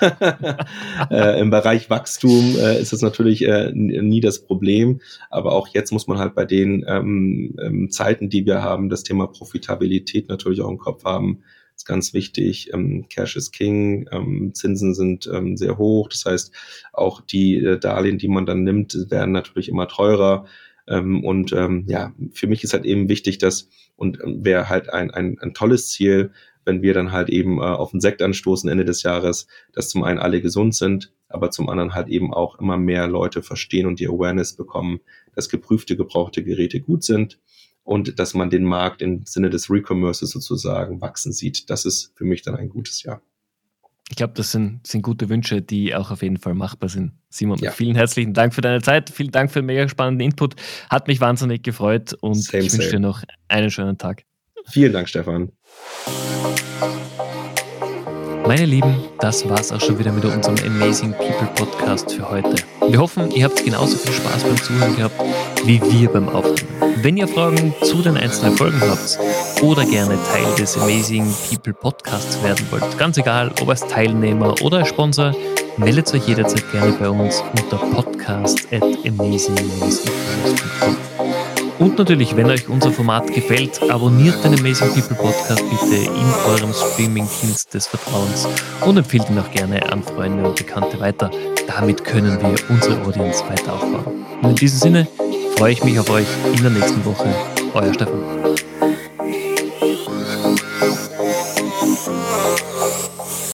äh, Im Bereich Wachstum äh, ist das natürlich äh, nie das Problem, aber auch jetzt muss man halt bei den ähm, ähm, Zeiten, die wir haben, das Thema Profitabilität natürlich auch im Kopf haben. Ist ganz wichtig. Ähm, Cash is King, Zinsen sind sehr hoch. Das heißt, auch die äh, Darlehen, die man dann nimmt, werden natürlich immer teurer. Ähm, und ähm, ja, für mich ist halt eben wichtig, dass, und ähm, wäre halt ein, ein, ein tolles Ziel, wenn wir dann halt eben äh, auf den Sekt anstoßen Ende des Jahres, dass zum einen alle gesund sind, aber zum anderen halt eben auch immer mehr Leute verstehen und die Awareness bekommen, dass geprüfte, gebrauchte Geräte gut sind und dass man den Markt im Sinne des Recommerces sozusagen wachsen sieht. Das ist für mich dann ein gutes Jahr. Ich glaube, das sind, sind gute Wünsche, die auch auf jeden Fall machbar sind. Simon, ja. vielen herzlichen Dank für deine Zeit. Vielen Dank für den mega spannenden Input. Hat mich wahnsinnig gefreut und same, ich wünsche dir noch einen schönen Tag. Vielen Dank, Stefan. Meine Lieben, das war's auch schon wieder mit unserem Amazing People Podcast für heute. Wir hoffen, ihr habt genauso viel Spaß beim Zuhören gehabt wie wir beim Aufnehmen. Wenn ihr Fragen zu den einzelnen Folgen habt oder gerne Teil des Amazing People Podcasts werden wollt, ganz egal, ob als Teilnehmer oder als Sponsor, meldet euch jederzeit gerne bei uns unter podcast at amazing-peoples.com. Und natürlich, wenn euch unser Format gefällt, abonniert den Amazing People Podcast bitte in eurem Streaming-Dienst des Vertrauens und empfiehlt ihn auch gerne an Freunde und Bekannte weiter. Damit können wir unsere Audience weiter aufbauen. Und in diesem Sinne freue ich mich auf euch in der nächsten Woche. Euer Stefan.